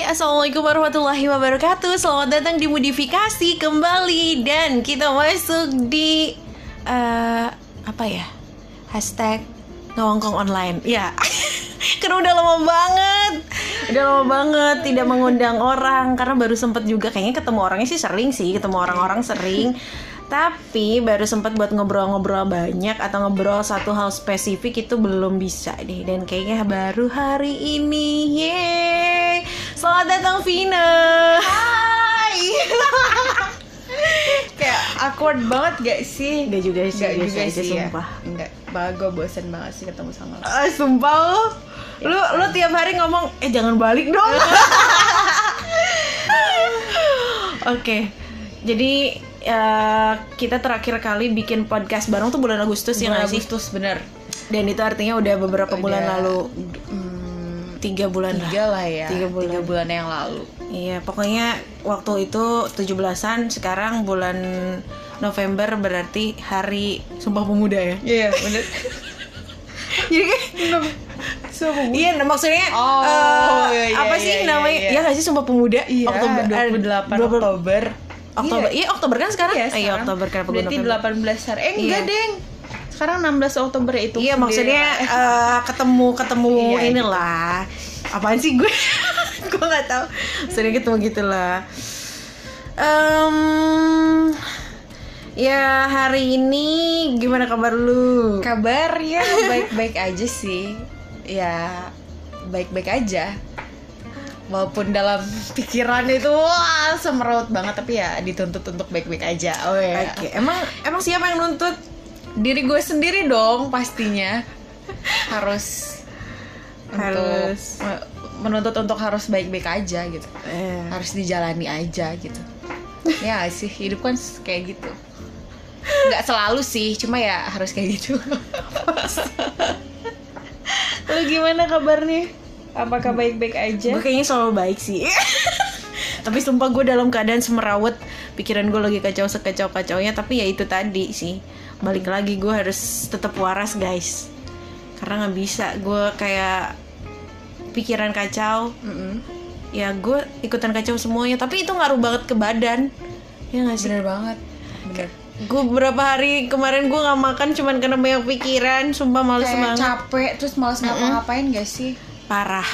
Assalamualaikum warahmatullahi wabarakatuh. Selamat datang di Modifikasi kembali. Dan kita masuk di eh, Apa ya? Hashtag ngawangkong online. Ya, karena udah lama banget. Udah lama banget tidak mengundang orang. Karena baru sempet juga Kayaknya ketemu orangnya sih sering sih. Ketemu orang-orang sering. Tapi baru sempat buat ngobrol-ngobrol banyak atau ngobrol satu hal spesifik itu belum bisa deh. Dan kayaknya baru hari ini. Yeay selamat datang Vina Hai. Kayak awkward banget gak sih? Gak juga sih, Gak juga aja, sih ya. sumpah. Enggak, bah gue bosen banget sih ketemu sama lo. ah, sumpah lu lu lu tiap hari ngomong eh jangan balik dong oke jadi eh, kita terakhir kali bikin podcast bareng tuh bulan Agustus ya Bulan nggak sih Agustus bener. dan itu artinya udah beberapa bulan Udah, lalu hmm, tiga bulan lah tiga lah ya. Tiga bulan. yang lalu. Iya, pokoknya waktu itu 17-an, sekarang bulan November berarti hari Sumpah Pemuda ya. Iya bener. Jadi kan Sumpah Iya, nah, maksudnya Oh, eh, iya, apa iya, sih iya, namanya? iya. Iya nggak sih Sumpah Pemuda? Iya, Oktober eh, 28 dua- Oktober. Oktober. Iya, Oktober kan sekarang? Iya, Eh, iya, sekarang. Oktober kenapa Berarti November? 18 hari. Eh enggak, Iya. Deng. Sekarang 16 Oktober ya, itu. Iya, maksudnya eh, ketemu ketemu Iya, gitu. inilah. Apaan sih gue? gue nggak tahu. Sering ketemu gitulah. Em, ya hari ini gimana kabar lu? kabarnya baik-baik aja sih ya baik-baik aja walaupun dalam pikiran itu wah semeraut banget tapi ya dituntut untuk baik-baik aja oh ya Oke, emang emang siapa yang nuntut? Diri gue sendiri dong pastinya. Harus Harus. untuk me- menuntut untuk harus baik-baik aja gitu. Eh, harus dijalani aja gitu. Ya sih? Hidup kan kayak gitu. Nggak selalu sih cuma ya harus kayak gitu. Lu gimana kabarnya? Apakah baik-baik aja? Gue kayaknya selalu baik sih. tapi sumpah gue dalam keadaan semerawut, pikiran gue lagi kacau sekacau kacaunya. Tapi ya itu tadi sih, balik lagi gue harus tetap waras guys. Karena nggak bisa, gue kayak pikiran kacau, Mm-mm. ya gue ikutan kacau semuanya. Tapi itu ngaruh banget ke badan, ya nggak sih? bener banget bener Gue beberapa hari kemarin gue nggak makan cuman karena banyak pikiran, sumpah males kayak banget. capek terus males ngapa-ngapain gak sih Parah,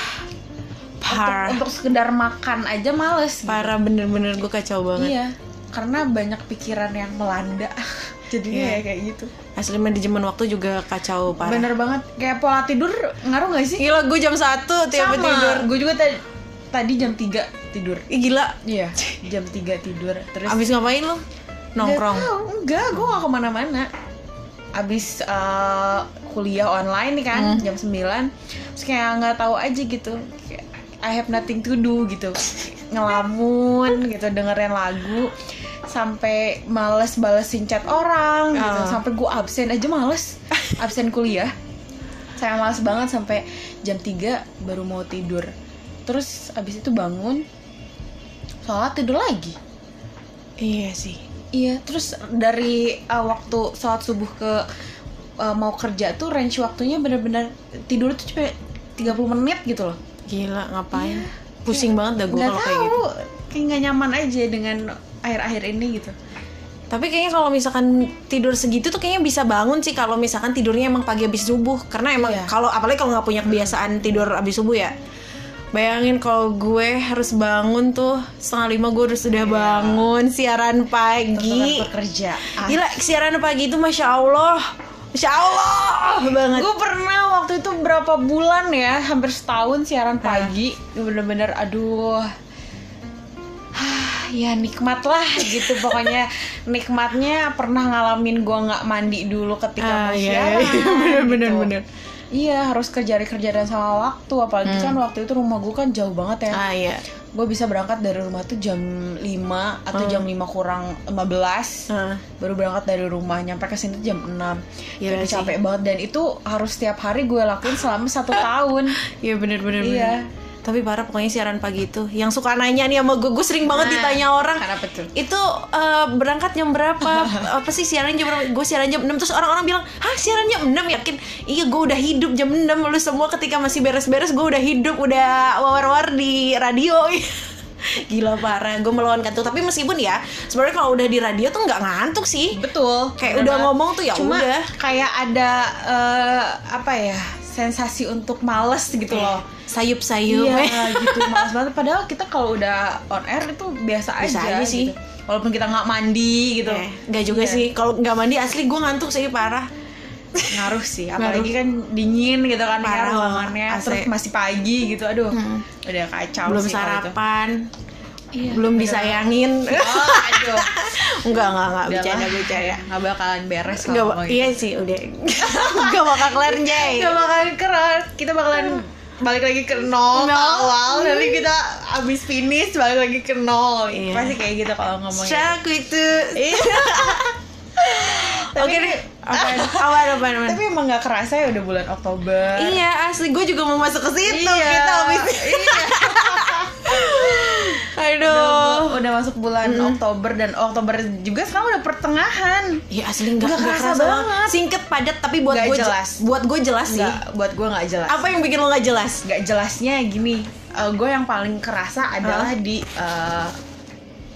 parah, untuk sekedar makan aja males gitu. parah bener-bener gue kacau banget. iya karena banyak pikiran yang melanda jadinya Iya. ya kayak gitu Asli manajemen waktu juga kacau parah. bener banget kayak pola tidur ngaruh gak sih Gila gue jam 1 tiap Sama, tidur. gue juga tadi tadi jam 3 tidur Ih, gila. iya jam 3 tidur terus Abis ngapain lu? Nongkrong. Tahu, enggak gue gak ke mana-mana abis eh, kuliah online nih kan Hmm. jam 9 terus kayak nggak tahu aja gitu Kayak, I have nothing to do gitu ngelamun gitu dengerin lagu sampai males balesin chat orang gitu Ah. sampai gue absen aja males absen kuliah saya males banget sampai jam 3 baru mau tidur terus abis itu bangun sholat tidur lagi Iya sih. Iya, terus dari uh, waktu sholat subuh ke uh, mau kerja tuh range waktunya bener-bener tidur tuh cuma 30 menit gitu loh. Gila ngapain? Pusing banget dah gue kalau kayak gitu. kayak nggak nyaman aja dengan akhir-akhir ini gitu. Tapi kayaknya kalau misalkan tidur segitu tuh kayaknya bisa bangun sih kalau misalkan tidurnya emang pagi habis subuh. Karena emang Iya. kalau apalagi kalau nggak punya kebiasaan tidur habis subuh ya. Bayangin kalau gue harus bangun tuh setengah lima gue harus sudah bangun siaran pagi. Bekerja. Ah, Gila siaran pagi itu masya Allah, masya Allah banget. Gue pernah waktu itu berapa bulan ya, hampir setahun siaran pagi, bener-bener aduh. Ah, ya nikmat lah gitu pokoknya nikmatnya pernah ngalamin gua nggak mandi dulu ketika Ah, mau iya, siaran iya, bener, bener, gitu. bener. Iya harus kerja-kerjaan sama waktu. Apalagi kan waktu itu rumah gue kan jauh banget ya. Ah iya. gue bisa berangkat dari rumah tuh jam 5 atau jam 5 kurang 15 Ah. baru berangkat dari rumah nyampe ke sini tuh jam 6 Iya Jadi capek banget. Dan itu harus setiap hari gue lakuin selama satu tahun. Iya bener bener. iya. bener. Tapi parah pokoknya siaran pagi itu Yang suka nanya nih sama gue Gue sering banget Nah, ditanya orang tuh? Itu eh, berangkat jam berapa? Apa sih siaran jam berapa? Gue siaran jam 6 Terus orang-orang bilang Hah siaran jam 6 yakin? Iya gue udah hidup jam 6 Lu semua ketika masih beres-beres Gue udah hidup Udah war-war di radio Gila parah Gue melawan kantuk Tapi meskipun ya sebenarnya kalau udah di radio tuh nggak ngantuk sih Betul. Kayak bener udah banget. ngomong tuh ya Cuma udah. kayak ada eh, apa ya sensasi untuk males gitu loh. Sayup-sayup Iya gitu males banget. Padahal kita kalau udah on air itu biasa, Biasa aja, aja sih. gitu. Walaupun kita nggak mandi gitu. Eh, nggak juga Iya. sih kalau nggak mandi asli gue ngantuk sih parah Ngaruh sih. Apalagi kan dingin gitu kan ya Parah, ruangannya. Terus masih pagi gitu. Aduh. Hmm. Udah kacau belum sih itu. Iya, belum disayangin Oh, aduh. enggak enggak enggak bercanda bercanda Nggak bakalan beres Enggak, kalau ngomong iya sih udah Gak bakal kelar Jay Gak bakalan keras Kita bakalan balik lagi ke nol, Nol. awal Nanti kita abis finish balik lagi ke nol Iya. Pasti kayak gitu kalau ngomongin Syak itu Iya. Oke deh Apaan? Apaan, apaan, apaan? Tapi emang gak kerasa ya udah bulan Oktober Iya asli gue juga mau masuk ke situ Iya. Kita habis Iya. Aduh udah, udah masuk bulan Oktober dan Oktober juga sekarang udah pertengahan. Iya asli nggak Nggak nggak kerasa kerasa banget. banget Singkat padat tapi buat Nggak gue jelas. Buat gue jelas sih. Nggak, buat gue nggak jelas. Apa yang bikin lo nggak jelas? Nggak jelasnya gini gue yang paling kerasa adalah di eh,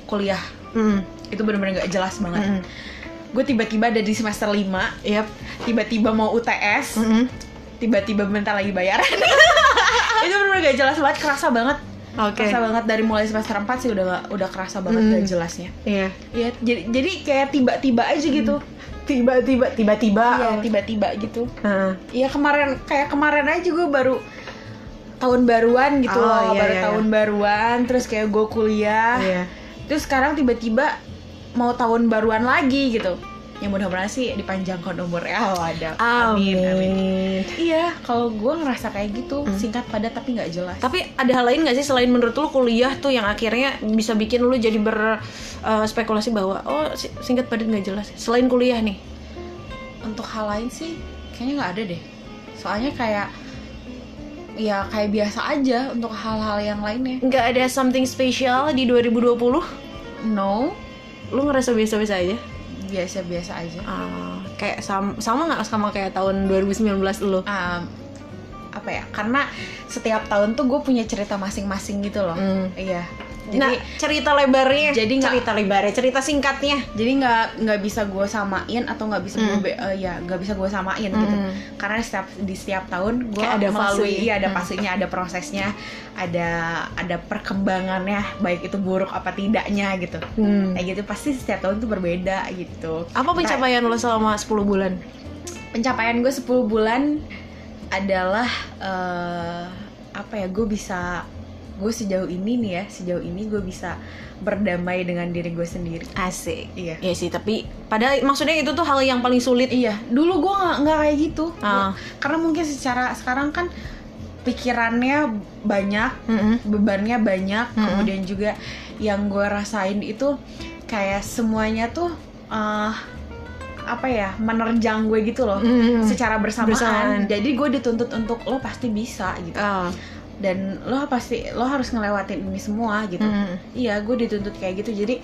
kuliah. Hmm. itu bener-bener gak jelas banget. Mm-mm. gue tiba-tiba ada di semester 5 Yap. Tiba-tiba mau UTS Mm-mm. tiba-tiba bentar lagi bayaran. Itu bener-bener gak jelas banget kerasa banget Oke kerasa banget dari mulai semester 4 sih udah gak, udah kerasa banget Mm. gak jelasnya Iya Iya, jadi jadi kayak tiba-tiba aja gitu. Tiba-tiba Tiba-tiba Iya, tiba-tiba gitu. Heeh. Iya kemarin kayak kemarin aja gue baru tahun baruan gitu Oh, loh, iya, baru iya, tahun baruan, terus kayak gue kuliah, Iya terus sekarang tiba-tiba mau tahun baruan lagi gitu. Ya mudah-mudahan sih dipanjangkan umurnya. Oh, ada. Amin. Iya, kalau gue ngerasa kayak gitu, singkat padat tapi nggak jelas. Tapi ada hal lain gak sih selain menurut lu kuliah tuh yang akhirnya bisa bikin lu jadi berspekulasi bahwa oh si- singkat padat nggak jelas. Selain kuliah nih. Untuk hal lain sih kayaknya nggak ada deh. Soalnya kayak ya kayak biasa aja untuk hal-hal yang lainnya. Nggak ada something special di 2020? No, Lu ngerasa biasa-biasa aja? Biasa-biasa aja. Ah, kayak sama sama nggak sama kayak tahun 2019 lu? Um, apa ya? Karena setiap tahun tuh gue punya cerita masing-masing gitu loh. Hmm. Iya. Nah, Jadi cerita lebarnya. jadi nggak- cerita lebarnya, cerita singkatnya. jadi nggak nggak bisa gue samain atau nggak bisa gue be- eh, ya nggak bisa gue samain gitu. Hmm. Karena setiap di setiap tahun gue ada melalui fase. iya ada Hmm. fasenya, ada prosesnya, ada ada perkembangannya baik itu buruk apa tidaknya gitu. Hmm. Kayak gitu pasti setiap tahun tuh berbeda gitu. Apa pencapaian lo selama 10 bulan? pencapaian gue 10 bulan adalah eh, apa ya gue bisa gue sejauh ini nih ya sejauh ini gue bisa berdamai dengan diri gue sendiri Asik. iya Iya sih, tapi padahal maksudnya itu tuh hal yang paling sulit. iya dulu gue nggak nggak kayak gitu Ah. karena mungkin secara sekarang kan pikirannya banyak Mm-mm. bebannya banyak Mm-mm. kemudian juga yang gue rasain itu kayak semuanya tuh eh, apa ya menerjang gue gitu loh Mm-mm. secara bersamaan. Bersamaan. Jadi gue dituntut untuk lo pasti bisa gitu. Ah. Dan lo pasti lo harus ngelewatin ini semua gitu. Mm. Iya, gue dituntut kayak gitu. Jadi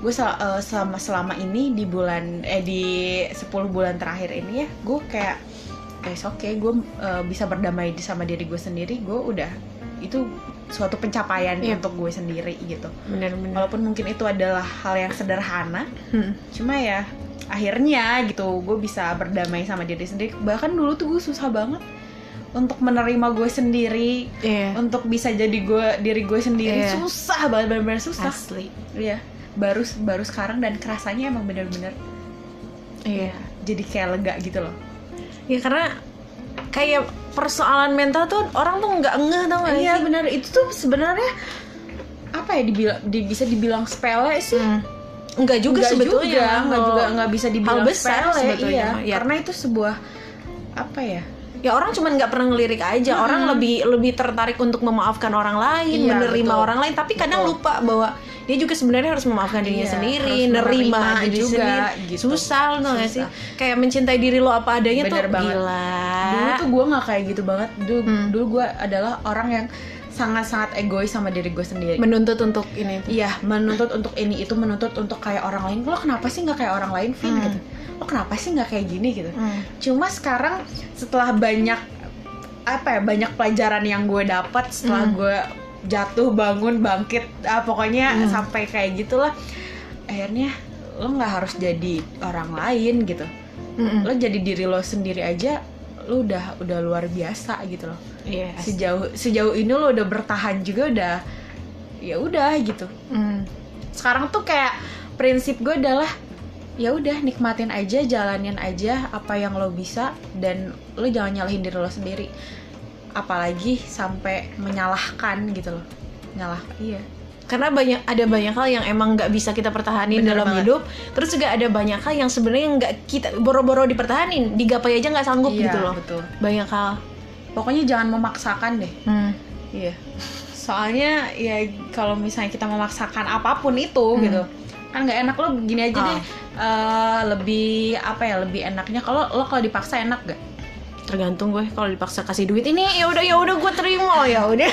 gue sel- eh, selama selama ini di bulan eh di 10 bulan terakhir ini ya, gue kayak guys oke gue eh, bisa berdamai di- sama diri gue sendiri. Gue udah itu suatu pencapaian Iya. untuk gue sendiri gitu. Bener-bener. Walaupun mungkin itu adalah hal yang sederhana, Hmm. cuma ya akhirnya gitu gue bisa berdamai sama diri sendiri bahkan dulu tuh gue susah banget untuk menerima gue sendiri Iya. untuk bisa jadi gue diri gue sendiri Iya. susah banget benar-benar susah Asli. Iya baru baru sekarang dan kerasanya emang bener-bener Iya. jadi kayak lega gitu loh Ya karena kayak persoalan mental tuh orang tuh nggak ngeh tau gak iya benar itu tuh sebenarnya apa ya dibilang di- bisa dibilang sepele sih Hmm. Enggak juga Nggak sebetulnya. juga, nggak Kalau- juga nggak bisa dibilang hal besar sepele, sebetulnya iya. iya. karena itu sebuah apa ya Ya orang cuman nggak pernah ngelirik aja. Orang lebih lebih tertarik untuk memaafkan orang lain, Iya, menerima betul. orang lain, tapi kadang Betul. lupa bahwa dia juga sebenarnya harus memaafkan dirinya Iya, sendiri, nerima diri juga, sendiri. gitu. Susah loh gak sih? Kayak mencintai diri lo apa adanya Bener tuh banget. gila. dulu tuh gue nggak kayak gitu banget dulu Hmm. dulu gue adalah orang yang sangat-sangat egois sama diri gue sendiri menuntut untuk ini Iya, menuntut untuk ini itu menuntut untuk kayak orang lain. Lo kenapa sih nggak kayak orang lain, Vin? Hmm. Gitu. Lo kenapa sih nggak kayak gini gitu? Hmm. Cuma sekarang setelah banyak apa ya banyak pelajaran yang gue dapat setelah Hmm. gue jatuh bangun bangkit ah, pokoknya Hmm. sampai kayak gitulah akhirnya lo nggak harus jadi orang lain gitu Mm-mm. lo jadi diri lo sendiri aja lo udah udah luar biasa gitu loh Iya. sejauh sejauh ini lo udah bertahan juga udah ya udah gitu Mm. sekarang tuh kayak prinsip gue adalah ya udah nikmatin aja jalanin aja apa yang lo bisa dan lo jangan nyalahin diri lo sendiri. Apalagi sampai menyalahkan gitu loh. Nyalah iya. Karena banyak ada banyak hal yang emang nggak bisa kita pertahanin Bener dalam banget. hidup. Terus juga ada banyak hal yang sebenarnya nggak kita boro-boro dipertahanin digapai aja nggak sanggup Iya, gitu loh. betul. Banyak hal. Pokoknya jangan memaksakan deh. Hmm. iya. Soalnya ya kalau misalnya kita memaksakan apa pun itu Hmm. gitu kan nggak enak lo gini aja Ah. deh eh, lebih apa ya lebih enaknya. Kalau lo kalau dipaksa enak gak tergantung gue kalau dipaksa kasih duit ini ya udah ya udah gue terima ya udah.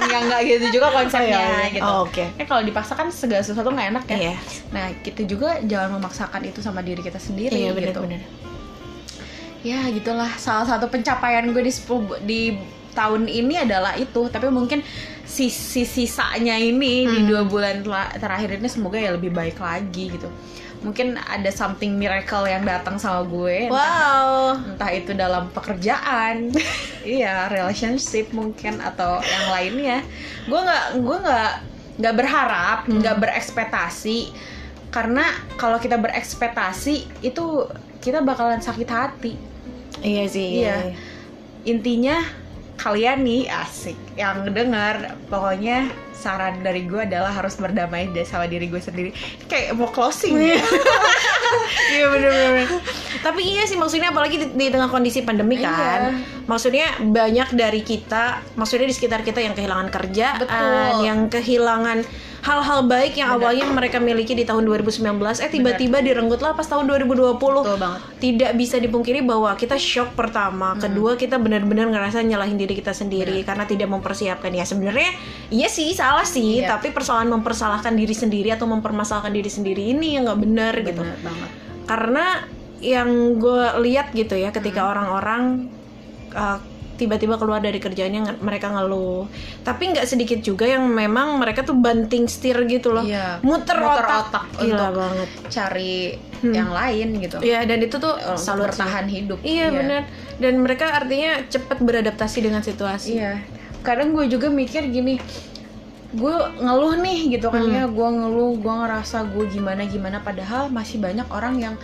Nggak nggak gitu juga konsepnya Oh, iya, iya. gitu. Oh, oke. Ya, kalau dipaksa kan segala sesuatu nggak enak ya. Iya. nah kita juga jangan memaksakan itu sama diri kita sendiri iya gitu. benar-benar ya gitulah. Salah satu pencapaian gue di 10 di tahun ini adalah itu. Tapi mungkin sisi sisanya ini di Hmm. dua bulan terakhir ini semoga ya lebih baik lagi gitu. Mungkin ada something miracle yang datang sama gue. Entah, wow. entah itu dalam pekerjaan iya relationship mungkin atau yang lainnya. Gue nggak gue nggak nggak berharap Hmm. nggak berekspektasi. Karena kalau kita berekspektasi itu kita bakalan sakit hati. Iya sih. Iya. intinya kalian nih asik yang dengar pokoknya saran dari gue adalah harus berdamai deh sama diri gue sendiri. Kayak mau closing. Ya iya bener-bener tapi iya sih maksudnya apalagi di, di tengah kondisi pandemi Iya. kan maksudnya banyak dari kita maksudnya di sekitar kita yang kehilangan kerjaan Betul. yang kehilangan hal-hal baik yang awalnya mereka miliki di tahun 2019 eh tiba-tiba direnggut lah pas tahun 2020 betul banget. Tidak bisa dipungkiri bahwa kita shock pertama, kedua kita benar-benar ngerasa nyalahin diri kita sendiri karena tidak mempersiapkan. Ya sebenarnya iya sih salah sih, Iya. tapi persoalan mempersalahkan diri sendiri atau mempermasalahkan diri sendiri ini yang nggak benar gitu. banget. Karena yang gue lihat gitu ya ketika orang-orang uh, tiba-tiba keluar dari kerjaannya mereka ngeluh, tapi nggak sedikit juga yang memang mereka tuh banting setir gitu loh, Iya, muter, muter otak, otak gila untuk- banget. cari Hmm. yang lain gitu Iya dan itu tuh untuk sih. bertahan hidup Iya benar. Dan mereka artinya cepat beradaptasi dengan situasi. Iya. Kadang gue juga mikir gini, gue ngeluh nih gitu kan Hmm. ya, gue ngeluh, gue ngerasa gue gimana gimana, padahal masih banyak orang yang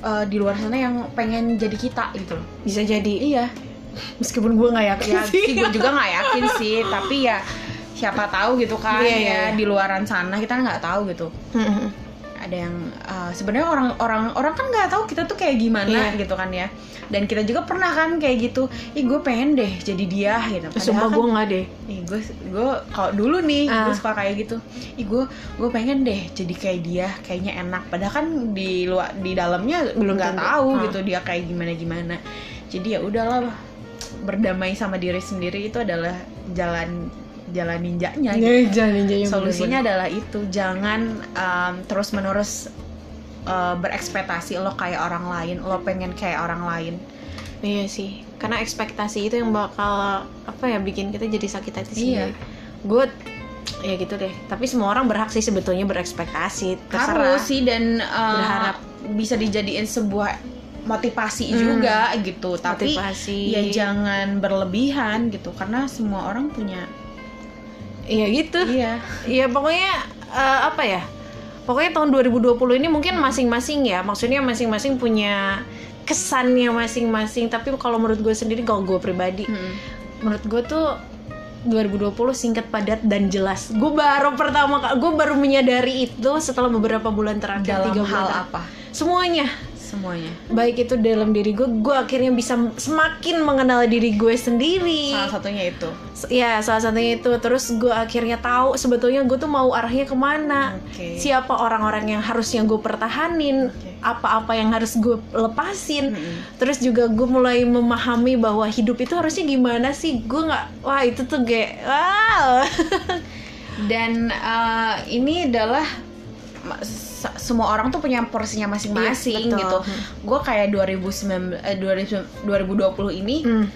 eh, di luar sana yang pengen jadi kita gitu loh. Bisa jadi. Iya. Meskipun gue nggak yakin Ya sih. gue juga nggak yakin sih, tapi ya siapa tahu gitu kan Iya, iya, ya iya. di luaran sana kita nggak tahu gitu. Ada yang uh, sebenarnya orang-orang orang kan nggak tahu kita tuh kayak gimana Iya. gitu kan ya dan kita juga pernah kan kayak gitu ih gue pengen deh jadi dia gitu Sumpah kan, gue nggak deh. ih gue gue kalau dulu nih Ah. gue suka kayak gitu ih gue gue pengen deh jadi kayak dia kayaknya enak padahal kan di luar di dalamnya Belum nggak tahu Ah. gitu dia kayak gimana gimana jadi ya udahlah berdamai sama diri sendiri itu adalah jalan jalan ninjanya gitu jangan solusinya adalah itu jangan terus menerus berekspektasi lo kayak orang lain lo pengen kayak orang lain Iya sih. Karena ekspektasi itu yang bakal apa ya bikin kita jadi sakit hati Iya. sendiri. Gue ya gitu deh. Tapi semua orang berhak sih sebetulnya berekspektasi. Terserah. harus sih dan uh, Berharap. bisa dijadiin sebuah motivasi Hmm. juga gitu tapi Motivasi. ya jangan berlebihan gitu karena semua orang punya Iya gitu. iya Iya pokoknya eh, apa ya? Pokoknya tahun 2020 ini mungkin masing-masing ya. Maksudnya masing-masing punya kesannya masing-masing. Tapi kalau menurut gue sendiri, kalau gue pribadi, menurut gue tuh 2020 singkat padat dan jelas. Gue baru pertama kali, gue baru menyadari itu setelah beberapa bulan terakhir. dalam tiga bulan hal apa Semuanya, semuanya. Baik itu dalam diri gue gue akhirnya bisa semakin mengenal diri gue sendiri. Salah satunya itu. Ya salah satunya itu. Terus gue akhirnya tahu sebetulnya gue tuh mau arahnya ke mana. Oke. siapa orang-orang yang harusnya gue pertahanin apa-apa yang harus gue lepasin. Mm-mm. terus juga gue mulai memahami bahwa hidup itu harusnya gimana sih? Gue nggak wah itu tuh kayak wow. Dan eh, ini adalah semua orang tuh punya porsinya masing-masing Iya, betul. gitu. Gue kayak 2019 eh, 2000 2020 ini Hmm.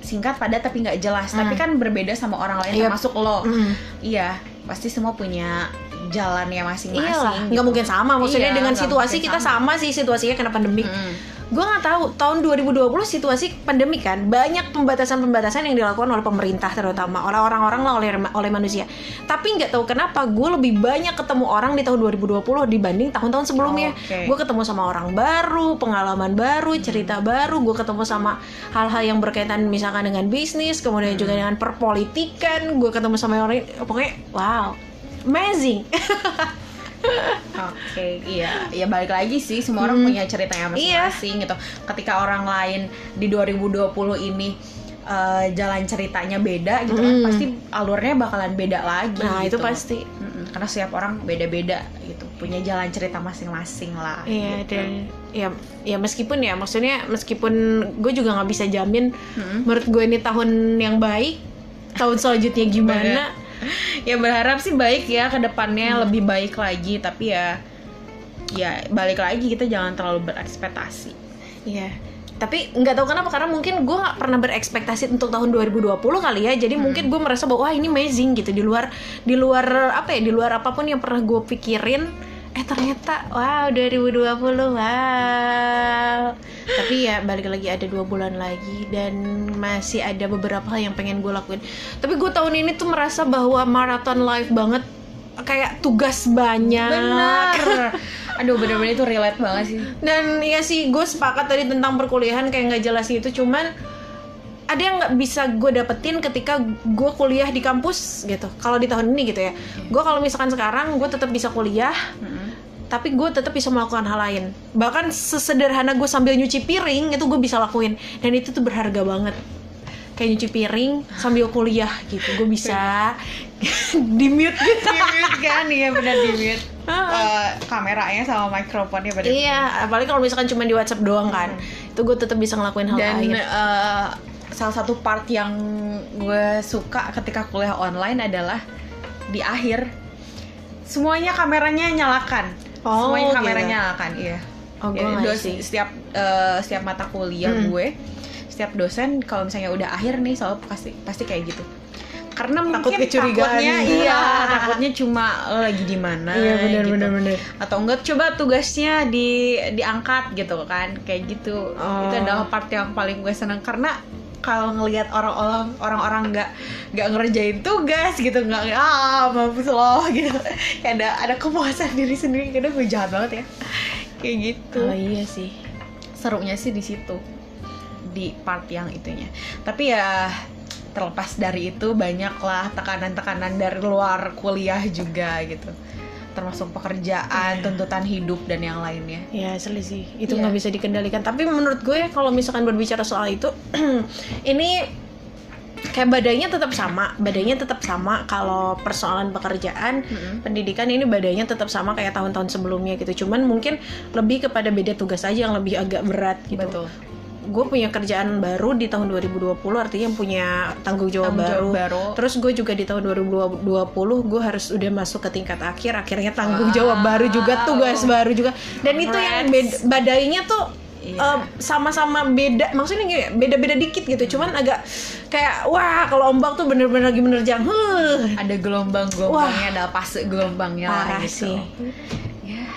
singkat padat tapi nggak jelas. Hmm. Tapi kan berbeda sama orang lain Yep. termasuk lo. Hmm. Iya, pasti semua punya jalannya masing-masing. Iyalah, gitu. nggak mungkin sama. Maksudnya Iya, dengan situasi kita sama. sih situasinya kena pandemi. Mm-mm. Gue nggak tahu tahun 2020 situasi pandemi kan banyak pembatasan-pembatasan yang dilakukan oleh pemerintah terutama oleh orang-orang lah oleh oleh manusia. Tapi nggak tahu kenapa gue lebih banyak ketemu orang di tahun 2020 dibanding tahun-tahun sebelumnya. Oke. Gue ketemu sama orang baru, pengalaman baru, cerita baru. Gue ketemu sama hal-hal yang berkaitan misalkan dengan bisnis, kemudian juga dengan perpolitikan. Gue ketemu sama orang pokoknya wow, amazing. Oke, iya, ya balik lagi sih semua orang Hmm. punya ceritanya masing-masing gitu. Ketika orang lain di 2020 ini eh, jalan ceritanya beda gitu kan, Hmm. pasti alurnya bakalan beda lagi. nah itu gitu. pasti. Mm-mm, karena setiap orang beda-beda gitu, punya jalan cerita masing-masing lah. Iya gitu. dan ya ya meskipun ya maksudnya meskipun gue juga nggak bisa jamin Mm-mm. menurut gue ini tahun yang baik tahun selanjutnya gimana ya berharap sih baik ya ke depannya Hmm. lebih baik lagi, tapi ya ya balik lagi kita jangan terlalu berekspektasi. Iya. Tapi nggak tahu kenapa karena mungkin gue nggak pernah berekspektasi untuk tahun 2020 kali ya. Jadi mungkin gue merasa bahwa wah ini amazing gitu. Di luar di luar apa ya di luar apa pun yang pernah gue pikirin eh ternyata wow 2020 wow tapi ya balik lagi ada dua bulan lagi dan masih ada beberapa hal yang pengen gue lakuin tapi gue tahun ini tuh merasa bahwa marathon life banget kayak tugas banyak Benar. Aduh bener-bener itu relate banget sih. dan ya sih gue sepakat tadi tentang perkuliahan kayak nggak jelas gitu cuman ada yang nggak bisa gue dapetin ketika gue kuliah di kampus gitu. Kalau di tahun ini gitu ya. Gue kalau misalkan sekarang gue tetap bisa kuliah Mm-mm. tapi gue tetap bisa melakukan hal lain. Bahkan sesederhana gue sambil nyuci piring itu gue bisa lakuin. Dan itu tuh berharga banget. Kayak nyuci piring sambil kuliah gitu. Gue bisa di mute gitu. Di mute kan? Iya benar di mute Eh, kameranya sama mikrofonnya benar iya apalagi kalau misalkan cuma di WhatsApp doang kan. Itu gue tetap bisa ngelakuin hal dan lain. eh, salah satu part yang gue suka ketika kuliah online adalah di akhir semuanya kameranya nyalakan Oh, semuanya gitu. kameranya nyalakan iya Oh, gue Ya, nggak dos- setiap eh, setiap mata kuliah Hmm. gue setiap dosen kalau misalnya udah akhir nih selalu pasti pasti kayak gitu karena Takut mungkin kecurigaan. takutnya iya takutnya cuma lo lagi di mana Iya benar gitu. benar benar. atau enggak coba tugasnya di diangkat gitu kan kayak gitu Oh. itu adalah part yang paling gue seneng karena kalau ngelihat orang-orang orang-orang nggak nggak ngerjain tugas gitu nggak ah mampus loh gitu. Kayak ada ada kepuasan diri sendiri kadang gue jahat banget ya. Kayak gitu. Oh iya sih. serunya sih di situ di part yang itunya. Tapi ya terlepas dari itu banyaklah tekanan-tekanan dari luar kuliah juga gitu termasuk pekerjaan tuntutan hidup dan yang lainnya Ya asli sih. Itu Iya. nggak bisa dikendalikan. Tapi menurut gue kalau misalkan berbicara soal itu, ini kayak badainya tetap sama. Badainya tetap sama kalau persoalan pekerjaan, Mm-mm. pendidikan ini badainya tetap sama kayak tahun-tahun sebelumnya gitu. Cuman mungkin lebih kepada beda tugas aja yang lebih agak berat gitu. betul Gue punya kerjaan baru di tahun 2020 artinya punya tanggung jawab, Tanggung jawab baru. baru. Terus gue juga di tahun 2020 gue harus udah masuk ke tingkat akhir, akhirnya tanggung Wow. jawab baru juga, tugas baru juga. Dan itu yang beda, badainya tuh Iya. sama-sama beda, maksudnya gini, beda-beda dikit gitu. Cuman agak kayak wah kalau ombak tuh bener-bener lagi menerjang. Huh. ada gelombang-gelombangnya ada pas gelombangnya lah Parah gitu sih. ya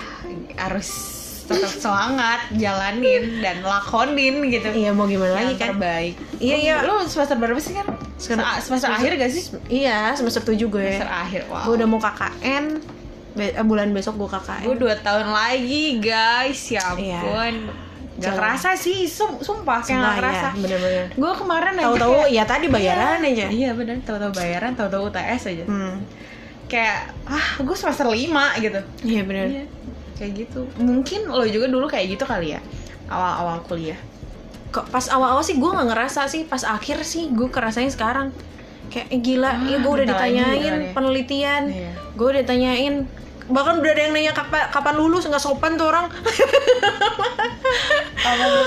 harus tetap semangat jalanin dan lakonin gitu Iya mau gimana yang lagi kan? terbaik Iya, iya. lu semester berapa sih kan Sekarang- Se- semester akhir gak sih Iya semester 7 gue. semester akhir wow Gue udah mau KKN. Be- eh, bulan besok gue KKN. gue dua tahun lagi guys ya Iya. ampun Gak Jalan. kerasa sih, sum- sumpah kayak Sumpah, gak kerasa ya, bener-bener. Gue kemarin aja Tahu-tahu kayak- ya tadi bayaran aja. Iya bener, tahu-tahu bayaran, tahu-tahu UTS aja Hmm. Kayak, ah gue semester 5 gitu Iya bener. Iya. Kayak gitu. Mungkin lo juga dulu kayak gitu kali ya awal-awal kuliah. Kok pas awal-awal sih gue nggak ngerasa sih. Pas akhir sih gue kerasain sekarang. Kayak eh, gila Ah, ya gue udah lagi ditanyain ya. penelitian. Iya. gue udah tanyain bahkan udah ada yang nanya kapan, kapan lulus? Nggak sopan tuh orang.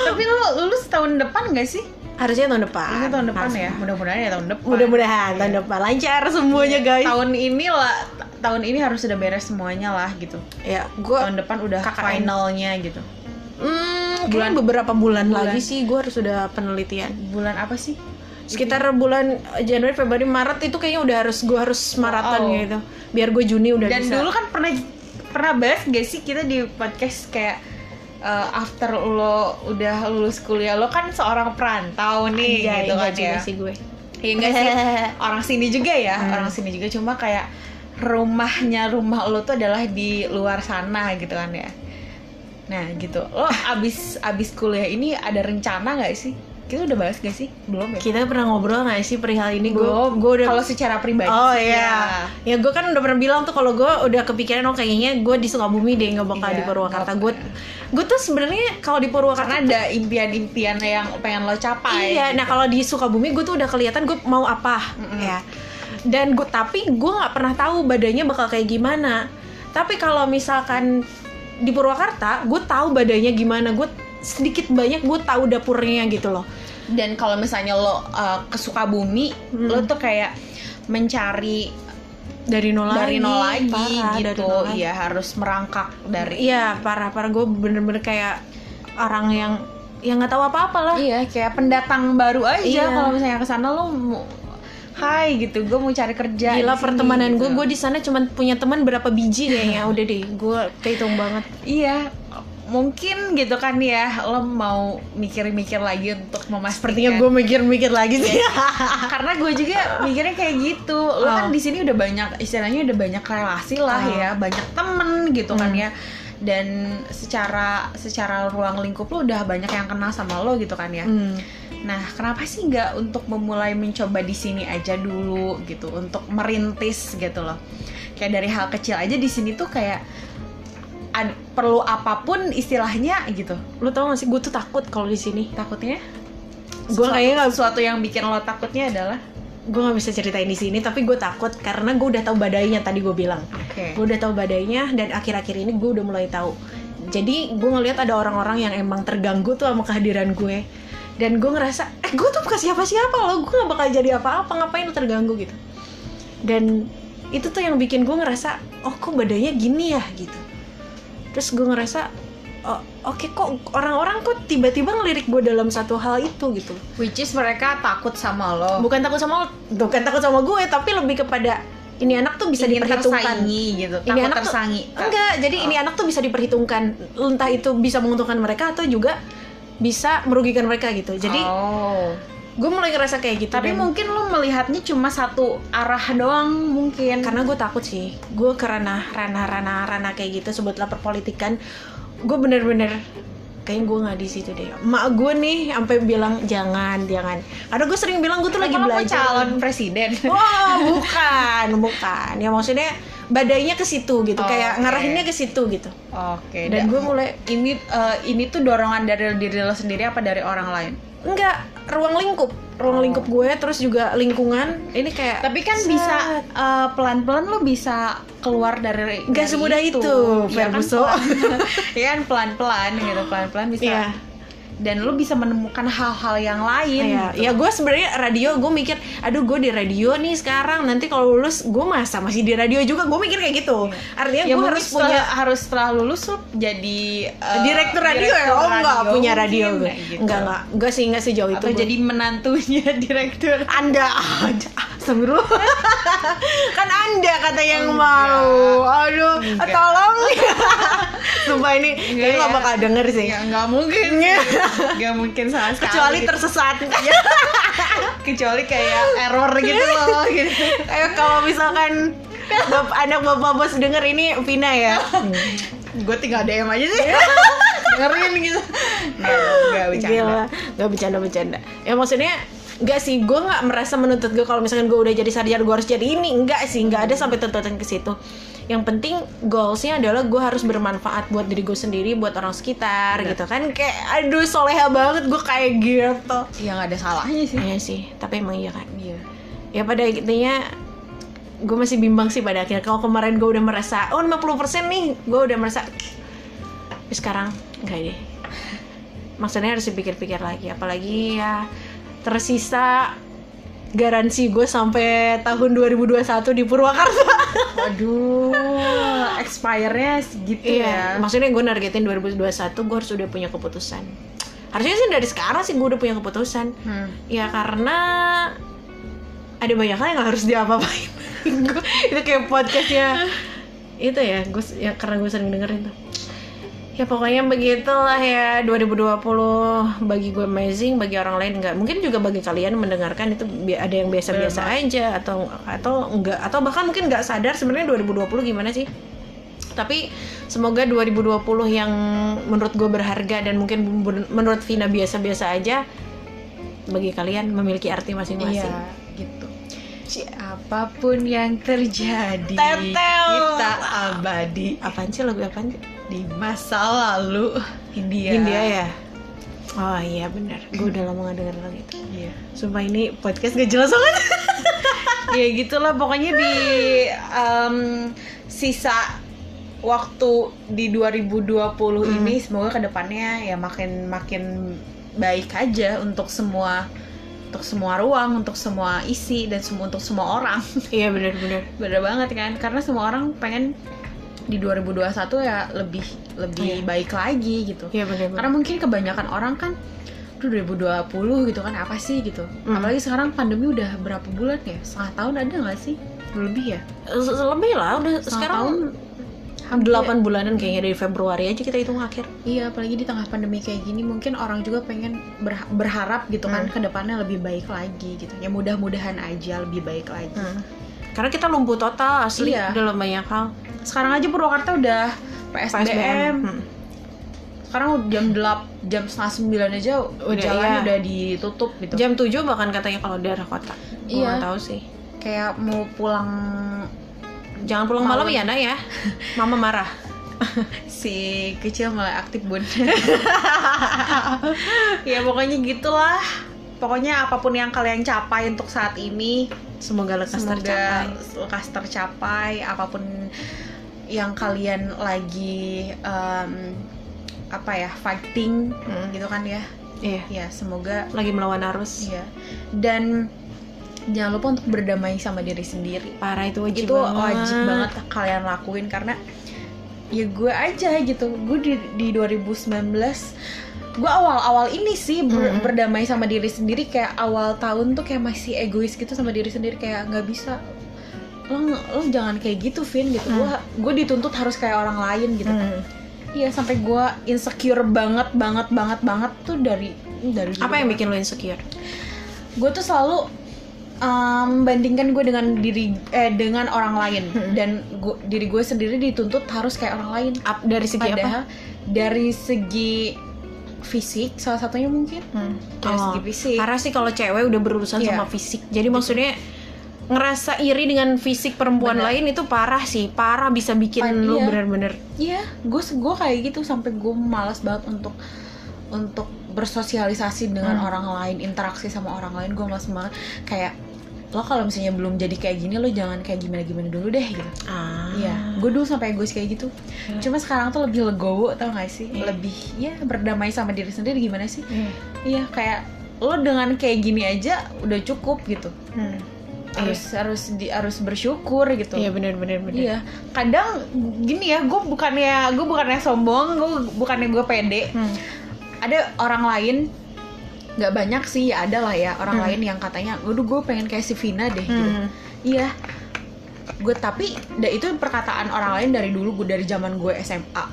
Tapi lo lulus tahun depan gak sih? Harusnya tahun depan. Ini tahun depan Harusnya. ya mudah-mudahan ya tahun depan. Mudah-mudahan tahun depan. Lancar semuanya guys. Tahun ini lah tahun ini harus sudah beres semuanya lah gitu. Ya gue tahun depan udah KKN. finalnya gitu. Hmm, Bulan- beberapa bulan, bulan. lagi sih gue harus sudah penelitian. Bulan apa sih? Sekitar bulan Januari Februari Maret itu kayaknya udah harus gue harus maraton Oh. gitu. Biar gue Juni udah dan bisa. dulu kan pernah pernah bahas gak sih kita di podcast kayak uh, after lo udah lulus kuliah lo kan seorang perantau nih Anjay, gitu kan ya. sih gue. Iya enggak sih? Orang sini juga ya Hmm. orang sini juga. Cuma kayak rumahnya rumah lo tuh adalah di luar sana gitu kan ya. Nah gitu. Lo abis abis kuliah ini ada rencana nggak sih? Kita udah bahas gak sih? Belum ya? Kita pernah ngobrol nggak sih perihal ini? Gue gue udah kalau secara pribadi Oh iya, ya. Gue kan udah pernah bilang tuh kalau gue udah kepikiran oh kayaknya gue di Sukabumi deh nggak bakal Iya, di Purwakarta. Gue gue tuh sebenarnya kalau di Purwakarta karena ada impian-impian yang pengen lo capai Iya, nah kalau di Sukabumi gue tuh udah kelihatan gue mau apa, ya. Dan gue tapi gue nggak pernah tahu badannya bakal kayak gimana. Tapi kalau misalkan di Purwakarta, gue tahu badannya gimana. Gue sedikit banyak gue tahu dapurnya gitu loh. dan kalau misalnya lo uh, ke Sukabumi Hmm. lo tuh kayak mencari Dari nol lagi. dari nol lagi parah, dari gitu nol lagi. iya harus merangkak dari Iya parah parah gue bener-bener kayak orang yang yang nggak tahu apa-apa lah. iya kayak pendatang baru aja Iya. kalau misalnya ke sana lo Hai gitu gue mau cari kerja Gila pertemanan gue, gitu. gue di sana cuma punya teman berapa biji kayaknya. Udah deh, gue kehitung banget. iya mungkin gitu kan ya lo mau mikir-mikir lagi untuk memastikan Sepertinya gue mikir-mikir lagi sih. karena gue juga mikirnya kayak gitu lo kan Oh. di sini udah banyak istilahnya udah banyak relasi lah Oh. ya banyak temen gitu kan Hmm. ya dan secara secara ruang lingkup lo udah banyak yang kenal sama lo gitu kan ya Hmm. Nah kenapa sih nggak untuk memulai mencoba di sini aja dulu gitu untuk merintis gitu loh. Kayak dari hal kecil aja di sini tuh kayak ad- perlu apa pun istilahnya gitu. Lu tau gak sih, gue tuh takut kalau di sini. takutnya? Gue kayaknya nggak sesuatu yang bikin lo takutnya adalah? Gue nggak bisa ceritain di sini tapi gue takut karena gue udah tahu badainya tadi gue bilang. Oke. Gue udah tahu badainya dan akhir-akhir ini gue udah mulai tahu. Jadi gue ngelihat ada orang-orang yang emang terganggu tuh sama kehadiran gue dan gue ngerasa eh gue tuh bukan siapa-siapa loh gue gak bakal jadi apa-apa ngapain lu terganggu gitu dan itu tuh yang bikin gue ngerasa oh kok badannya gini ya gitu terus gue ngerasa oh, oke kok orang-orang kok tiba-tiba ngelirik gue dalam satu hal itu gitu Which is mereka takut sama lo. bukan takut sama lo- bukan takut sama gue tapi lebih kepada ini anak tuh bisa Ingin diperhitungkan gitu. Ini takut anak tuh- tersaingi. enggak jadi ini anak tuh bisa diperhitungkan entah itu bisa menguntungkan mereka atau juga bisa merugikan mereka gitu jadi oh. gue mulai ngerasa kayak gitu Tapi dan- mungkin lo melihatnya cuma satu arah doang mungkin. karena gue takut sih gue ke ranah ranah ranah ranah kayak gitu sebutlah perpolitikan gue bener-bener kayaknya gue nggak di situ deh mak gue nih sampai bilang jangan jangan karena gue sering bilang gue tuh lagi Kenapa lo mau belajar calon presiden. Wah, bukan, bukan. Ya maksudnya badainya ke situ gitu, Oh, kayak oke. ngarahinnya ke situ gitu. Oke. Dan gue mulai ini eh, ini tuh dorongan dari diri lo sendiri apa dari orang lain? Enggak ruang lingkup, ruang Oh. lingkup gue terus juga lingkungan ini kayak Tapi kan set. bisa eh, pelan-pelan lo bisa keluar dari Nggak semudah itu, Iya kan Ferguson. pelan- Iya kan pelan-pelan gitu, pelan-pelan bisa. Iya. Dan lo bisa menemukan hal-hal yang lain. Iya, gitu. ya gue sebenarnya radio gue mikir, aduh gue di radio nih sekarang nanti kalau lulus gue masa masih di radio juga gue mikir kayak gitu. Artinya ya gue harus setelah, punya harus setelah lulus lo jadi eh, direktur radio ya? Oh enggak radio punya radio gue. gitu. Enggak enggak, enggak sih enggak sejauh itu. Atau gue. jadi menantunya direktur. Anda aja. Kan Anda kata yang Enggak. mau. Aduh, Enggak. tolong. Sumpah ini kayaknya ya. gak bakal denger sih. Ya nggak mungkin. Nggak mungkin sama sekali. Kecuali gitu. tersesat. kecuali kayak error gitu loh gitu. Kayak kalau misalkan bap- anak bapak bos denger ini Vina ya. Gue tinggal DM aja sih. Dengerin gitu. Nggak, nggak bercanda. Gila, gak bercanda-bercanda. Ya maksudnya Enggak sih, gue nggak merasa menuntut gue kalau misalkan gue udah jadi sarjana gue harus jadi ini Enggak sih, nggak ada sampai tuntutan ke situ yang penting goalsnya adalah gue harus bermanfaat buat diri gue sendiri buat orang sekitar Bener. gitu kan. Kayak aduh soleha banget gue kayak gitu. Ya nggak ada salahnya sih. Iya sih tapi emang iya kan iya. Ya pada intinya gue masih bimbang sih pada akhirnya. Kalau kemarin gue udah merasa oh 50% nih gue udah merasa tapi sekarang enggak deh. Maksudnya harus dipikir-pikir lagi. Apalagi ya tersisa garansi gue sampai tahun 2021 di Purwakarta. Waduh expire-nya segitu iya ya. maksudnya gue nargetin 2021 gue harus udah punya keputusan. Harusnya sih dari sekarang sih gue udah punya keputusan. Hmm. ya karena ada banyak hal yang harus diapa-apain itu kayak podcastnya itu ya gue ya karena gue sering dengerin tuh ya pokoknya begitulah ya 2020 bagi gue amazing bagi orang lain enggak mungkin juga bagi kalian mendengarkan itu ada yang biasa-biasa aja atau atau enggak atau bahkan mungkin nggak sadar sebenarnya 2020 gimana sih tapi semoga 2020 yang menurut gue berharga dan mungkin menurut Vina biasa-biasa aja bagi kalian memiliki arti masing-masing. Iya, gitu. Apa pun yang terjadi, Tetel. kita abadi Apaan sih lagu apaan sih? Di masa lalu India. India ya. Oh iya benar. Gue udah lama gak denger lagu itu. Iya. Sumpah ini podcast gak jelas banget. ya gitulah pokoknya di em, sisa waktu di 2020 ini semoga ke depannya ya makin makin baik aja untuk semua untuk semua ruang untuk semua isi dan semua untuk semua orang iya benar-benar. bener banget kan karena semua orang pengen di 2021 ya lebih lebih Iya. baik lagi gitu Iya benar-benar. karena mungkin kebanyakan orang kan Duh 2020 gitu kan apa sih gitu Hmm. apalagi sekarang pandemi udah berapa bulan ya setengah tahun ada nggak sih lebih ya Se- Lebih lah udah setengah sekarang tahun hampir 8 bulanan kayaknya dari Februari aja kita hitung akhir. iya apalagi di tengah pandemi kayak gini mungkin orang juga pengen berha- berharap gitu kan Hmm. ke depannya lebih baik lagi gitu ya mudah-mudahan aja lebih baik lagi Karena kita lumpuh total asli Iya. dalam banyak hal. sekarang aja Purwakarta udah PSBM, Hmm. sekarang jam 8 jam setengah sembilan aja Udah, jalan iya. udah ditutup gitu Jam 7 bahkan katanya kalau daerah kota. Iya. tahu sih. kayak mau pulang Jangan pulang malam, Malam. ya, Nak ya. Mama marah. si kecil mulai aktif bun ya pokoknya gitulah pokoknya apa pun yang kalian capai untuk saat ini Semoga lekas semoga tercapai. lekas tercapai apa pun yang kalian lagi em, apa ya fighting Hmm. gitu kan ya Iya. ya semoga Lagi melawan arus. Iya. Dan jangan lupa untuk berdamai sama diri sendiri. Parah itu wajib itu banget. wajib banget kalian lakuin karena ya gue aja gitu. Gue di, di 2019 gue awal-awal ini sih ber- Mm-mm. berdamai sama diri sendiri kayak awal tahun tuh kayak masih egois gitu sama diri sendiri kayak nggak bisa lo lo jangan kayak gitu Vin gitu Hmm. gue gue dituntut harus kayak orang lain gitu kan Hmm. iya sampai gue insecure banget banget banget banget tuh dari dari Apa yang bikin lo insecure? gue tuh selalu um, membandingkan gue dengan diri eh dengan orang lain Hmm. dan gua- diri gue sendiri dituntut harus kayak orang lain Ap- dari segi apa? padahal dari segi fisik salah satunya mungkin Hmm. dari Oh, segi fisik Karena sih kalau cewek udah berurusan Iya. sama fisik. Jadi maksudnya ngerasa iri dengan fisik perempuan Bener. lain itu parah sih. Parah bisa bikin Pan- lu iya. bener-bener iya gue gue kayak gitu sampai gue malas banget untuk untuk bersosialisasi dengan Hmm. orang lain interaksi sama orang lain gue malas banget kayak lo kalau misalnya belum jadi kayak gini lo jangan kayak gimana gimana dulu deh gitu ah. Iya, gue dulu sampai egois kayak gitu. Iya. Cuma sekarang tuh lebih legowo, tau gak sih? Iya. Lebih, ya berdamai sama diri sendiri gimana sih? Iya. Iya, kayak lo dengan kayak gini aja udah cukup gitu. Hmm. Harus harus di, harus bersyukur gitu. Iya bener-bener bener. Iya. Kadang gini ya, gue bukannya gue bukannya sombong, gue bukannya gue pede. Hmm. Ada orang lain nggak banyak sih ya ada lah ya orang Hmm. lain yang katanya, waduh gue pengen kayak si Vina deh gitu. Hmm. Iya. Gue tapi da, itu perkataan orang lain dari dulu gue dari zaman gue SMA.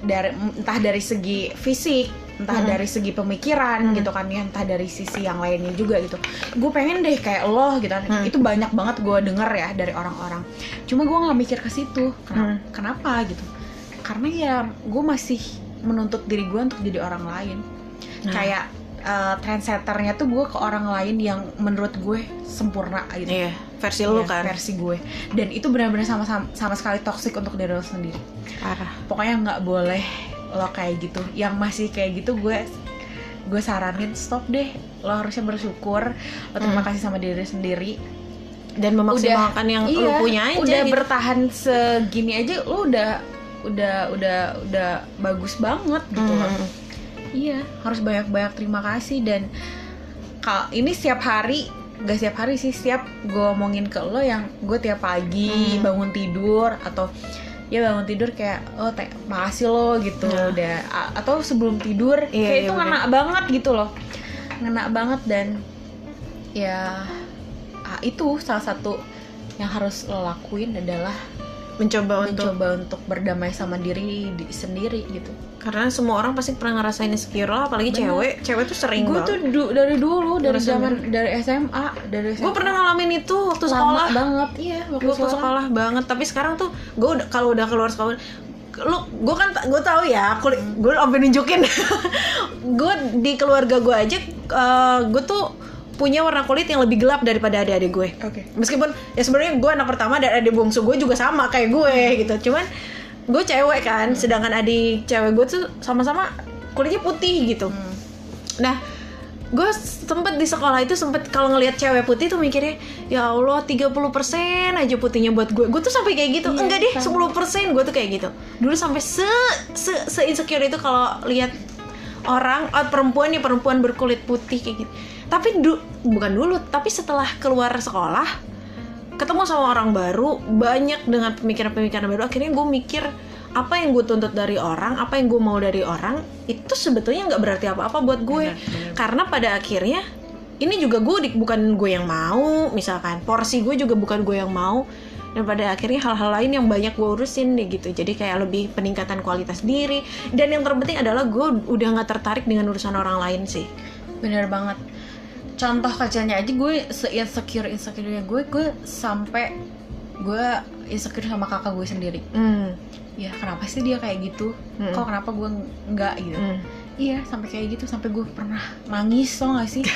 Dari entah dari segi fisik, entah Mhm. dari segi pemikiran Mhm. gitu kan ya, entah dari sisi yang lainnya juga gitu. Gue pengen deh kayak lo gitu kan. Hmm. Itu banyak banget gue denger ya dari orang-orang. Cuma gue nggak mikir ke situ. Kenapa? Hmm. Kenapa gitu? Karena ya gue masih menuntut diri gue untuk jadi orang lain. Nah. Kayak uh, trendsetternya tuh gue ke orang lain yang menurut gue sempurna gitu. Iya. versi lu Iya, kan? versi gue. Dan itu benar-benar sama, sama sama sekali toxic untuk diri lo sendiri. Parah. Pokoknya nggak boleh lo kayak gitu. Yang masih kayak gitu gue gue saranin stop deh. Lo harusnya bersyukur. Lo terima Hmm. kasih sama diri sendiri. Dan memaksimalkan yang lu iya, punya aja udah gitu. bertahan segini aja lo udah udah udah udah bagus banget gitu loh. Hmm. Iya harus banyak banyak terima kasih dan kal ini setiap hari gak setiap hari sih setiap gue omongin ke lo yang gue tiap pagi Hmm. bangun tidur atau ya bangun tidur kayak oh te- makasih lo gitu Nah. udah A- atau sebelum tidur Iya, kayak iya, itu bener. ngena banget gitu loh ngena banget dan ya ah, itu salah satu yang harus lo lakuin adalah mencoba untuk mencoba untuk berdamai sama diri di- sendiri gitu. Karena semua orang pasti pernah ngerasain insecure lah apalagi Bener. cewek. Cewek tuh sering gue tuh du- dari dulu dari zaman dari SMA dari SMA gue pernah ngalamin itu waktu lama sekolah. banget iya waktu gue waktu sekolah, sekolah banget. Tapi sekarang tuh gue udah kalau udah keluar sekolah lu gue kan gue tahu ya kulit gue sampai nunjukin. Gue di keluarga gue aja gue tuh punya warna kulit yang lebih gelap daripada adik-adik gue. Oke. Meskipun ya sebenarnya gue anak pertama dan adik bungsu gue juga sama kayak gue gitu. Cuman gue cewek kan sedangkan adik cewek gue tuh sama-sama kulitnya putih gitu. Hmm. nah gue sempet di sekolah itu sempet kalau ngelihat cewek putih tuh mikirnya ya Allah 30% aja putihnya buat gue. Gue tuh sampai kayak gitu. Iya, enggak deh sama. 10% gue tuh kayak gitu. Dulu sampai se se, se insecure itu kalau lihat orang oh, perempuan nih perempuan berkulit putih kayak gitu tapi du, bukan dulu tapi setelah keluar sekolah ketemu sama orang baru banyak dengan pemikiran-pemikiran baru akhirnya gue mikir apa yang gue tuntut dari orang apa yang gue mau dari orang itu sebetulnya nggak berarti apa-apa buat gue. Benar, benar. karena pada akhirnya ini juga gue bukan gue yang mau misalkan porsi gue juga bukan gue yang mau dan pada akhirnya hal-hal lain yang banyak gue urusin deh gitu. Jadi kayak lebih peningkatan kualitas diri dan yang terpenting adalah gue udah nggak tertarik dengan urusan orang lain sih. Bener banget contoh kecilnya aja gue se insecure insecure gue gue sampai gue insecure sama kakak gue sendiri. Hmm. ya kenapa sih dia kayak gitu? Mm-mm. kok kenapa gue enggak gitu? Hmm. iya sampai kayak gitu sampai gue pernah nangis tau gak sih?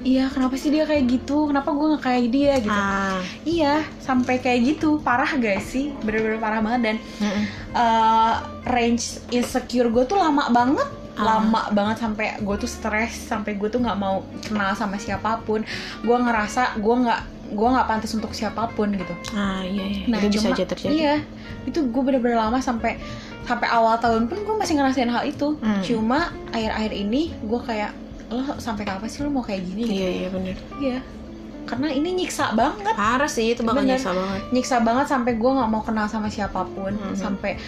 Iya kenapa sih dia kayak gitu? Kenapa gue nggak kayak dia gitu? Ah. Iya sampai kayak gitu. Parah gak sih? Bener-bener parah banget dan Mm-mm. eh, range insecure gue tuh lama banget Ah. lama banget sampai gue tuh stres sampai gue tuh nggak mau kenal sama siapa pun gue ngerasa gue nggak gue nggak pantas untuk siapa pun gitu ah iya, iya. nah itu bisa cuma- aja terjadi iya itu gue bener-bener lama sampai sampai awal tahun pun gue masih ngerasain hal itu Hmm. cuma akhir-akhir ini gue kayak lo sampai kapan sih lo mau kayak gini gitu iya iya bener iya karena ini nyiksa banget parah sih itu bakal Bener. nyiksa banget nyiksa banget sampai gue nggak mau kenal sama siapa pun Mhm. sampai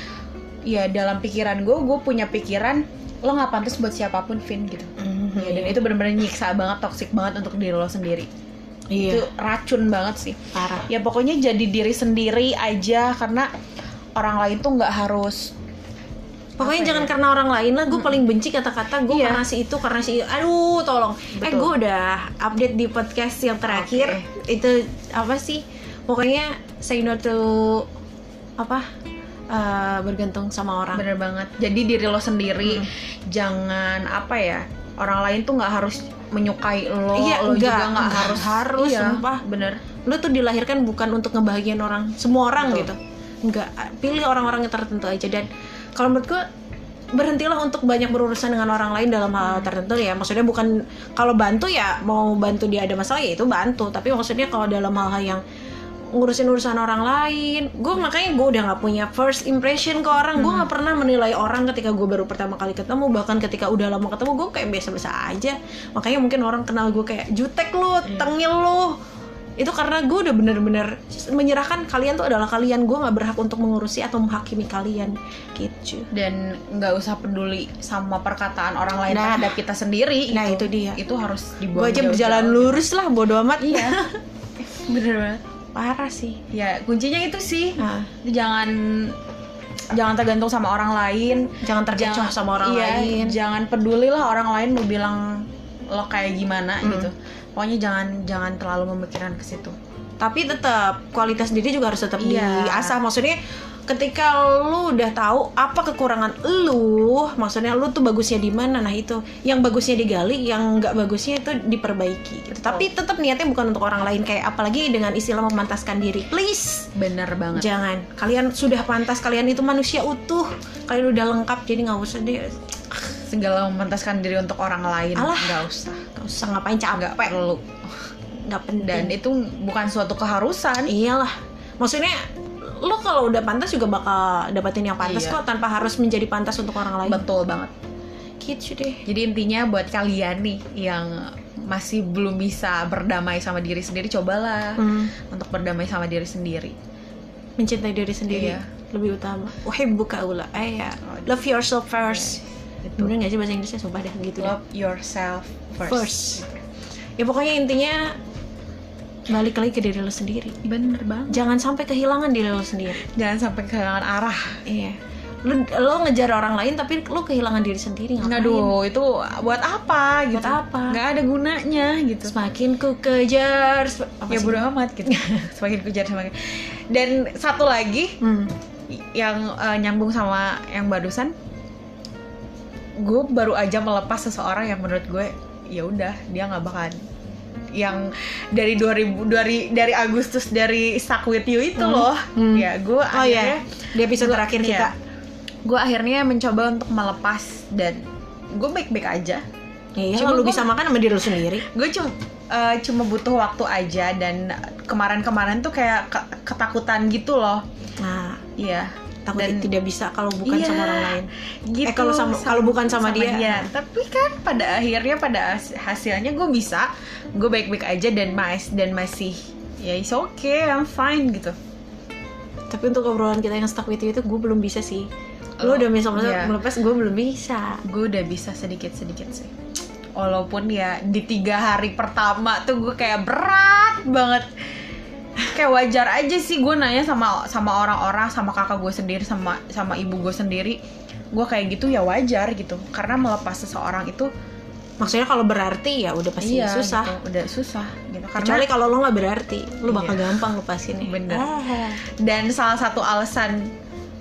ya dalam pikiran gue gue punya pikiran lo nggak pantas buat siapa pun Vin gitu Mhm, ya, dan itu bener-bener nyiksa banget toxic banget untuk diri lo sendiri iya itu racun banget sih parah ya pokoknya jadi diri sendiri aja karena orang lain tuh nggak harus Pokoknya jangan ya? karena orang lain lah. Gue paling benci kata-kata gue Iya. karena si itu karena si aduh tolong. Eh Betul. gue udah update di podcast yang terakhir itu apa sih? Pokoknya say no to apa? Eh, bergantung sama orang. bener banget jadi diri lo sendiri Hmm. jangan apa ya orang lain tuh nggak harus menyukai lo Iya, lo enggak, juga nggak harus harus, iya, sumpah. bener Lu tuh dilahirkan bukan untuk ngebahagiain orang, semua orang Betul. gitu. Enggak, pilih orang-orang yang tertentu aja dan kalau menurut gue berhentilah untuk banyak berurusan dengan orang lain dalam hal tertentu ya maksudnya bukan kalau bantu ya mau bantu dia ada masalah ya itu bantu tapi maksudnya kalau dalam hal-hal yang ngurusin urusan orang lain. Gue makanya gue udah nggak punya first impression ke orang. Gue nggak pernah menilai orang ketika gue baru pertama kali ketemu. Bahkan ketika udah lama ketemu gue kayak biasa-biasa aja. Makanya mungkin orang kenal gue kayak jutek lu tengil lu. Itu karena gue udah bener-bener menyerahkan kalian tuh adalah kalian. Gue nggak berhak untuk mengurusi atau menghakimi kalian. Gitu. Dan nggak usah peduli sama perkataan orang lain Nah. terhadap kita sendiri. Nah, itu dia. itu harus gue dibuang aja jauh-jauh. berjalan lurus lah bodo amat. Iya. Bener banget parah sih. Ya kuncinya itu sih. Nah, jangan jangan tergantung sama orang lain. Jangan terkecoh sama orang iya, lain. jangan peduli lah orang lain mau bilang lo kayak gimana Hmm. gitu. Pokoknya jangan jangan terlalu memikirkan ke situ tapi tetap kualitas diri juga harus tetap Iya. diasah. Maksudnya ketika lu udah tahu apa kekurangan lu maksudnya lu tuh bagusnya di mana nah itu. Yang bagusnya digali yang nggak bagusnya itu diperbaiki. Gitu. tapi tetap niatnya bukan untuk orang lain. Kayak apalagi dengan istilah memantaskan diri. Please. Bener banget. Jangan. Kalian sudah pantas kalian itu manusia utuh. Kalian udah lengkap jadi nggak usah deh. Segala memantaskan diri untuk orang lain. Nggak usah. Nggak usah ngapain nggak capek perlu nggak penting. Dan itu bukan suatu keharusan. Iyalah. Maksudnya lo kalau udah pantas juga bakal dapetin yang pantas Iya. kok tanpa harus menjadi pantas untuk orang lain. Betul banget. Gitu deh. Jadi intinya buat kalian nih yang masih belum bisa berdamai sama diri sendiri cobalah Hmm, untuk berdamai sama diri sendiri. Mencintai diri sendiri Iya. lebih utama. Uhibbuka ula eh ya. Oh, love yourself first. Itu bener gak sih bahasa Inggrisnya? Sumpah deh gitu deh. Love yourself first, First. ya pokoknya intinya balik lagi ke diri lo sendiri bener banget jangan sampai kehilangan diri lo sendiri jangan sampai kehilangan arah iya lo, lo ngejar orang lain tapi lo kehilangan diri sendiri ngapain Aduh, itu buat apa gitu? Buat apa? Nggak ada gunanya gitu. semakin ku kejar apa ya bodo amat gitu. semakin kejar semakin. Dan satu lagi Hmm. yang eh, nyambung sama yang barusan, gue baru aja melepas seseorang yang menurut gue ya udah dia nggak bakalan yang dari 2000 dari dari Agustus dari Stuck With You itu Hmm. loh Hmm. ya gue Oh akhirnya ya, di episode gua- terakhir iya. kita. gue akhirnya mencoba untuk melepas dan gue baik-baik aja Iya, Cuma lu gua- bisa makan sama diri lu sendiri. gue cuma eh, cuma butuh waktu aja dan kemarin-kemarin tuh kayak ke- ketakutan gitu loh Nah, iya takut Dan- tidak bisa kalau bukan Iya, sama orang lain. gitu Eh, kalau sama- kalau bukan sama dia. tapi kan pada akhirnya pada has- hasilnya gue bisa gue baik-baik aja dan mas dan masih ya is okay I'm fine gitu Tapi untuk obrolan kita yang stuck with you itu gue belum bisa sih. Lu Oh, udah bisa masa iya. melepas, gue belum bisa. gue udah bisa sedikit-sedikit sih walaupun ya di tiga hari pertama tuh gue kayak berat banget kayak wajar aja sih gue nanya sama sama orang-orang sama kakak gue sendiri sama sama ibu gue sendiri gue kayak gitu ya wajar gitu karena melepas seseorang itu Maksudnya kalau berarti ya udah pasti iya, susah. gitu. udah susah gitu karena Kecuali kalau lo nggak berarti, lo bakal Iya. gampang lepasinnya. Bener. Ah. dan salah satu alasan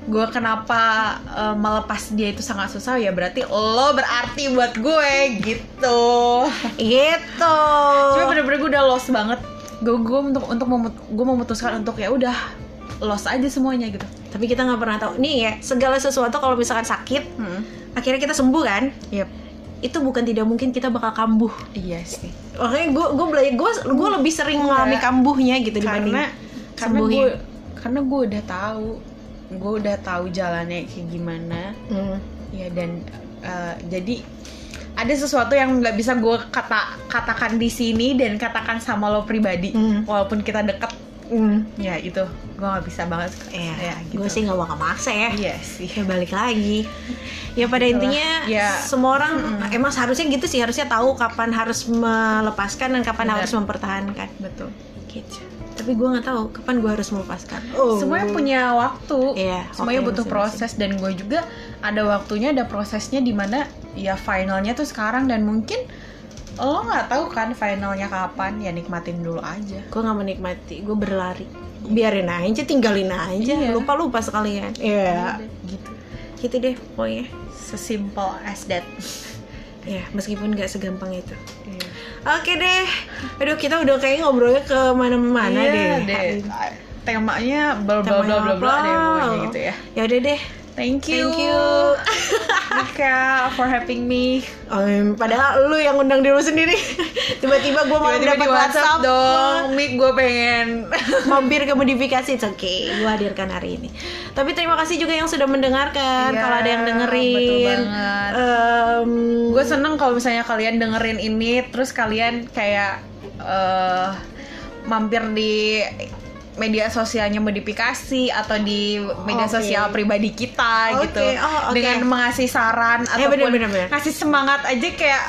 gue kenapa eh, melepas dia itu sangat susah ya berarti lo berarti buat gue gitu Gitu. Cuma bener-bener gue udah lost banget. Gue gue untuk untuk memut- gue memutuskan untuk ya udah lost aja semuanya gitu. Tapi kita nggak pernah tahu. Nih ya, segala sesuatu kalau misalkan sakit, Hmm. akhirnya kita sembuh kan? Yep. Itu bukan tidak mungkin kita bakal kambuh. Iya sih. Makanya gue gue belajar gue gue lebih sering mengalami Enggak. kambuhnya gitu Karena karena gue karena gue udah tahu gue udah tahu jalannya kayak gimana Hmm. ya dan eh, jadi ada sesuatu yang nggak bisa gue kata katakan di sini dan katakan sama lo pribadi Hmm. walaupun kita deket Hmm. ya itu gue nggak bisa banget Ya, ya gitu gue sih nggak bakal maksa ya. iya sih Ya balik lagi. Ya pada Itulah. intinya Ya. semua orang emang seharusnya gitu sih harusnya tahu kapan harus melepaskan dan kapan Benar. harus mempertahankan. betul Gitu. Tapi gue nggak tahu kapan gue harus melepaskan. Oh. semuanya punya waktu Iya, semuanya butuh proses dan gue juga ada waktunya ada prosesnya di mana ya finalnya tuh sekarang dan mungkin lo nggak tahu kan finalnya kapan ya nikmatin dulu aja Gue nggak menikmati, gue berlari. Biarin aja, tinggalin aja. Iya. Lupa lupa sekalian. Iya. gitu Gitu deh pokoknya. sesimpel as that Ya meskipun nggak segampang itu. Iya. Oke deh. Aduh kita udah kayak ngobrolnya ke mana-mana Iya deh. temanya bla bla bla bla bla deh gitu ya Ya udah deh. Thank you. Thank you. Nika for having me. Em, padahal lu yang undang diri lu sendiri. Tiba-tiba gue malah tiba-tiba dapat WhatsApp WhatsApp. dong. Mik gue pengen. Mampir ke modifikasi it's okay. Gue hadirkan hari ini. Tapi terima kasih juga yang sudah mendengarkan. Iya, kalau ada yang dengerin betul banget. Em, gue seneng kalau misalnya kalian dengerin ini. Terus kalian kayak eh mampir di media sosialnya modifikasi atau di media Oke. sosial pribadi kita Oke, gitu. oh, oke. dengan mengasih saran ataupun bener, bener, bener. ngasih semangat aja kayak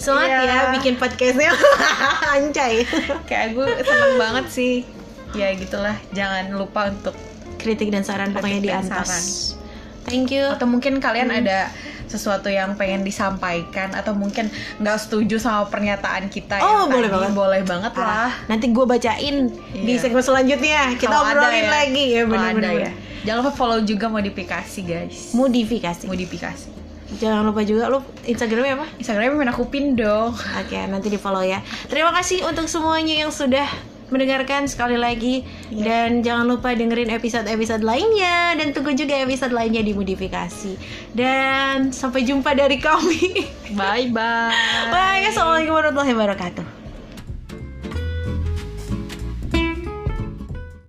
semangat Iya. ya bikin podcastnya. Anjay. Kayak gue seneng banget sih. Ya gitulah. Jangan lupa untuk kritik dan saran pokoknya di Kritik atas. thank you. Atau mungkin kalian ada sesuatu yang pengen disampaikan atau mungkin nggak setuju sama pernyataan kita Oh, yang boleh tadi, banget. boleh banget lah Nanti gue bacain di Iya. segmen selanjutnya. Kita ada obrolin ya. lagi ya Kalau ada benar-benar. ya jangan lupa follow juga modifikasi guys Modifikasi. modifikasi Jangan lupa juga lu Instagramnya apa? Instagramnya menakupin dong Oke, nanti di follow ya. Terima kasih untuk semuanya yang sudah mendengarkan sekali lagi Iya. dan jangan lupa dengerin episode-episode lainnya dan tunggu juga episode lainnya di modifikasi. Dan sampai jumpa dari kami. bye bye Bye. Assalamualaikum warahmatullahi wabarakatuh.